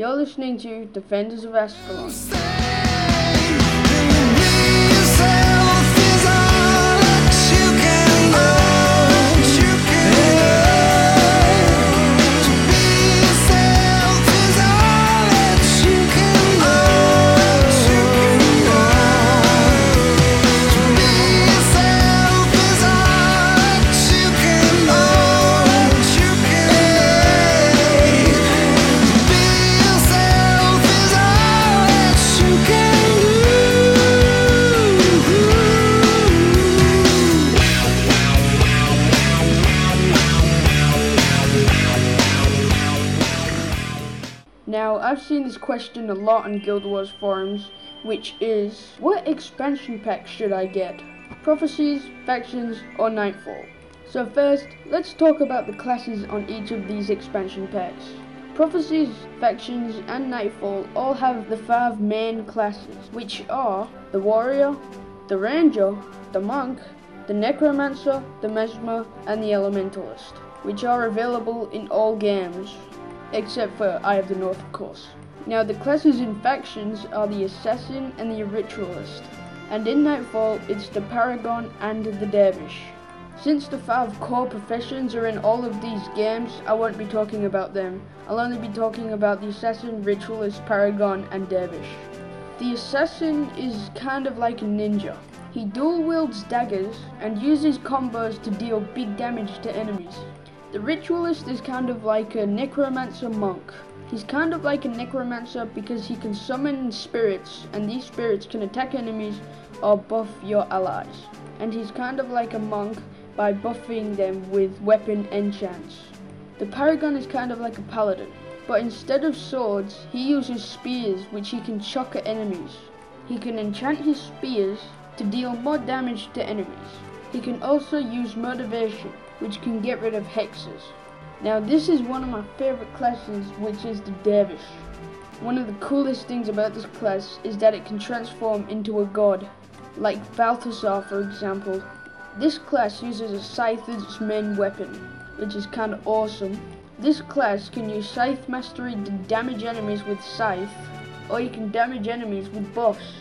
You're listening to Defenders of Ascalon. I've seen this question a lot on Guild Wars forums, which is, what expansion pack should I get? Prophecies, Factions, or Nightfall? So first, let's talk about the classes on each of these expansion packs. Prophecies, Factions, and Nightfall all have the five main classes, which are the Warrior, the Ranger, the Monk, the Necromancer, the Mesmer, and the Elementalist, which are available in all games except for Eye of the North, of course. Now, the classes in factions are the Assassin and the Ritualist, and in Nightfall, it's the Paragon and the Dervish. Since the five core professions are in all of these games, I won't be talking about them. I'll only be talking about the Assassin, Ritualist, Paragon, and Dervish. The Assassin is kind of like a ninja. He dual wields daggers and uses combos to deal big damage to enemies. The ritualist is kind of like a necromancer monk. He's kind of like a necromancer because he can summon spirits, and these spirits can attack enemies or buff your allies. And he's kind of like a monk by buffing them with weapon enchants. The paragon is kind of like a paladin, but instead of swords, he uses spears which he can chuck at enemies. He can enchant his spears to deal more damage to enemies. He can also use motivation, which can get rid of hexes. Now this is one of my favorite classes, which is the Dervish. One of the coolest things about this class is that it can transform into a god, like Balthazar for example. This class uses a scythe as its main weapon, which is kinda awesome. This class can use Scythe Mastery to damage enemies with Scythe, or you can damage enemies with buffs,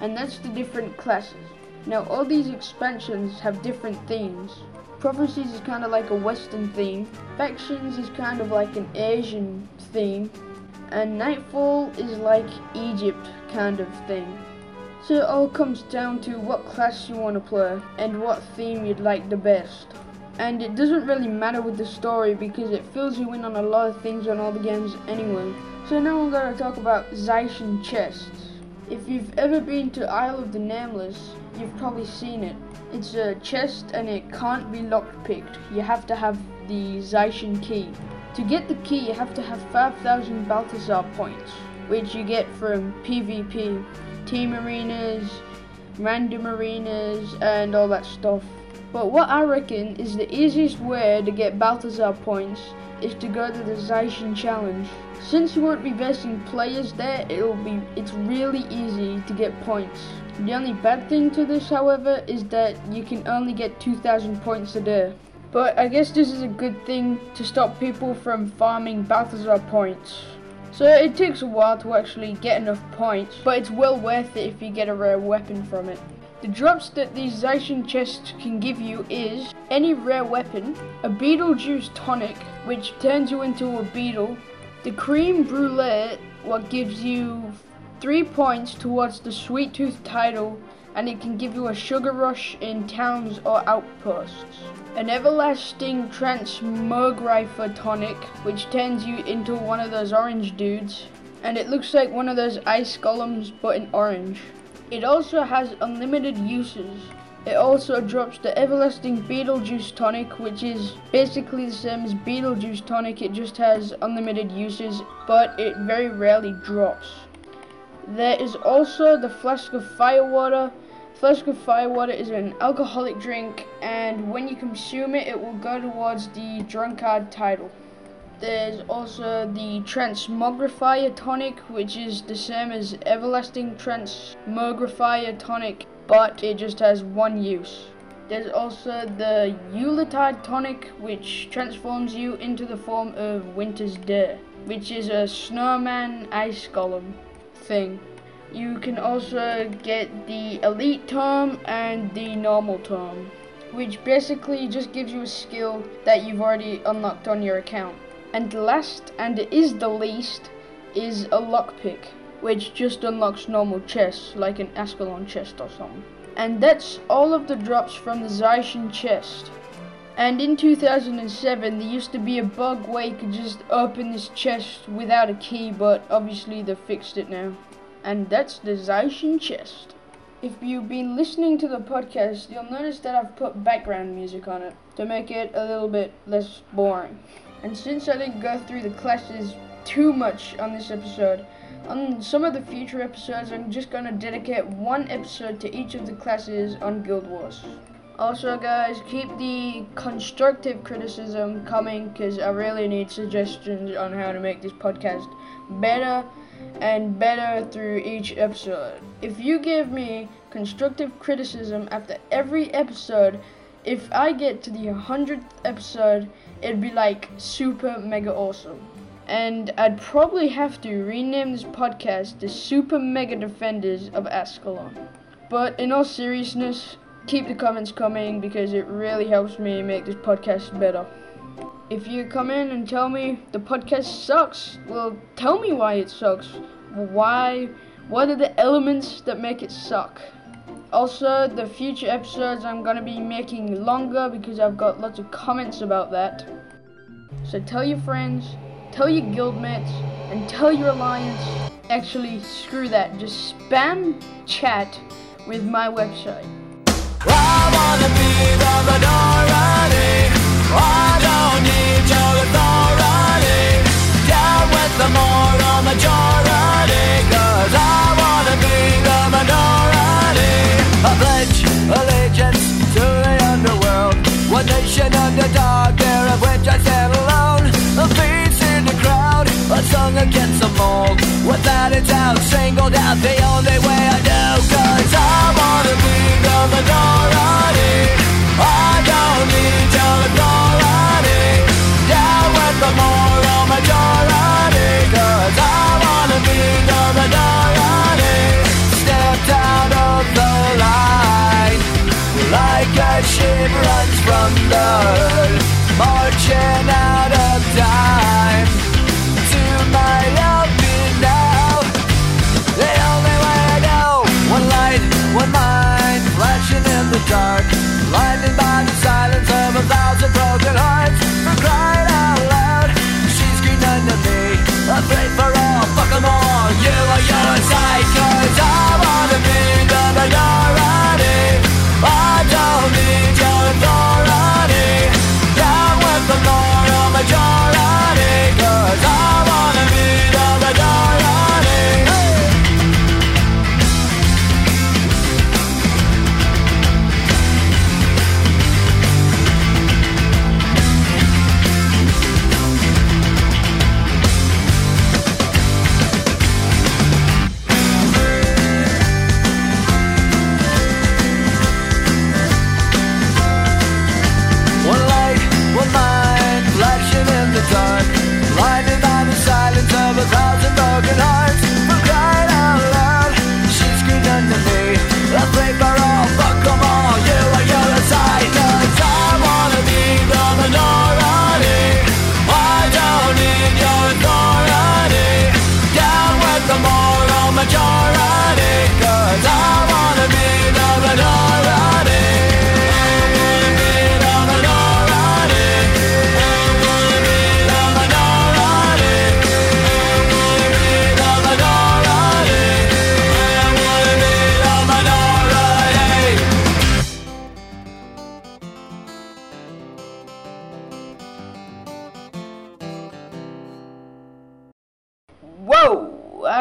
and that's the different classes. Now all these expansions have different themes. Prophecies is kind of like a Western theme, Factions is kind of like an Asian theme, and Nightfall is like Egypt kind of thing. So it all comes down to what class you want to play and what theme you'd like the best. And it doesn't really matter with the story because it fills you in on a lot of things on all the games anyway. So now we're going to talk about Zaishen chests. If you've ever been to Isle of the Nameless, you've probably seen it. It's a chest and it can't be lockpicked. You have to have the Zaishen key. To get the key, you have to have 5,000 Balthazar points, which you get from PvP, team arenas, random arenas, and all that stuff. But what I reckon is the easiest way to get Balthazar points is to go to the Zaishen challenge. Since you won't be versing players there, it'll be it's really easy to get points. The only bad thing to this, however, is that you can only get 2,000 points a day. But I guess this is a good thing to stop people from farming Balthazar points. So it takes a while to actually get enough points, but it's well worth it if you get a rare weapon from it. The drops that these Zaishen chests can give you is any rare weapon, a Beetlejuice tonic, which turns you into a beetle, the Cream Brulee, what gives you 3 points towards the Sweet Tooth title, and it can give you a Sugar Rush in towns or outposts. An Everlasting Transmogrifier tonic, which turns you into one of those orange dudes, and it looks like one of those ice golems but in orange. It also has unlimited uses. It also drops the Everlasting Beetlejuice Tonic, which is basically the same as Beetlejuice Tonic, it just has unlimited uses, but it very rarely drops. There is also the Flask of Firewater. Flask of Firewater is an alcoholic drink, and when you consume it, it will go towards the Drunkard title. There's also the Transmogrifier Tonic, which is the same as Everlasting Transmogrifier Tonic, but it just has one use. There's also the Yuletide Tonic, which transforms you into the form of Wintersday. which is a snowman ice golem thing. You can also get the elite tome and the normal tome, which basically just gives you a skill that you've already unlocked on your account. And last, and it is the least, is a lockpick, which just unlocks normal chests, like an Ascalon chest or something. And that's all of the drops from the Zaishen chest. And in 2007, there used to be a bug where you could just open this chest without a key, but obviously they fixed it now. And that's the Zaishen chest. If you've been listening to the podcast, you'll notice that I've put background music on it to make it a little bit less boring. And since I didn't go through the classes too much on this episode, on some of the future episodes, I'm just going to dedicate one episode to each of the classes on Guild Wars. Also, guys, keep the constructive criticism coming because I really need suggestions on how to make this podcast better and better through each episode. If you give me constructive criticism after every episode, if I get to the 100th episode, it'd be like super mega awesome. And I'd probably have to rename this podcast the Super Mega Defenders of Ascalon. But in all seriousness, keep the comments coming because it really helps me make this podcast better. If you come in and tell me the podcast sucks, well, tell me why it sucks. Why? What are the elements that make it suck? Also, the future episodes I'm gonna be making longer because I've got lots of comments about that. So tell your friends, tell your guildmates, and tell your alliance. Actually, screw that. Just spam chat with my website. One nation dark, there of which I stand alone. A face in the crowd, a song against the mold. Without a doubt, singled out the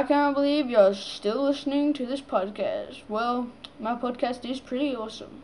Can't believe you're still listening to this podcast. Well, my podcast is pretty awesome.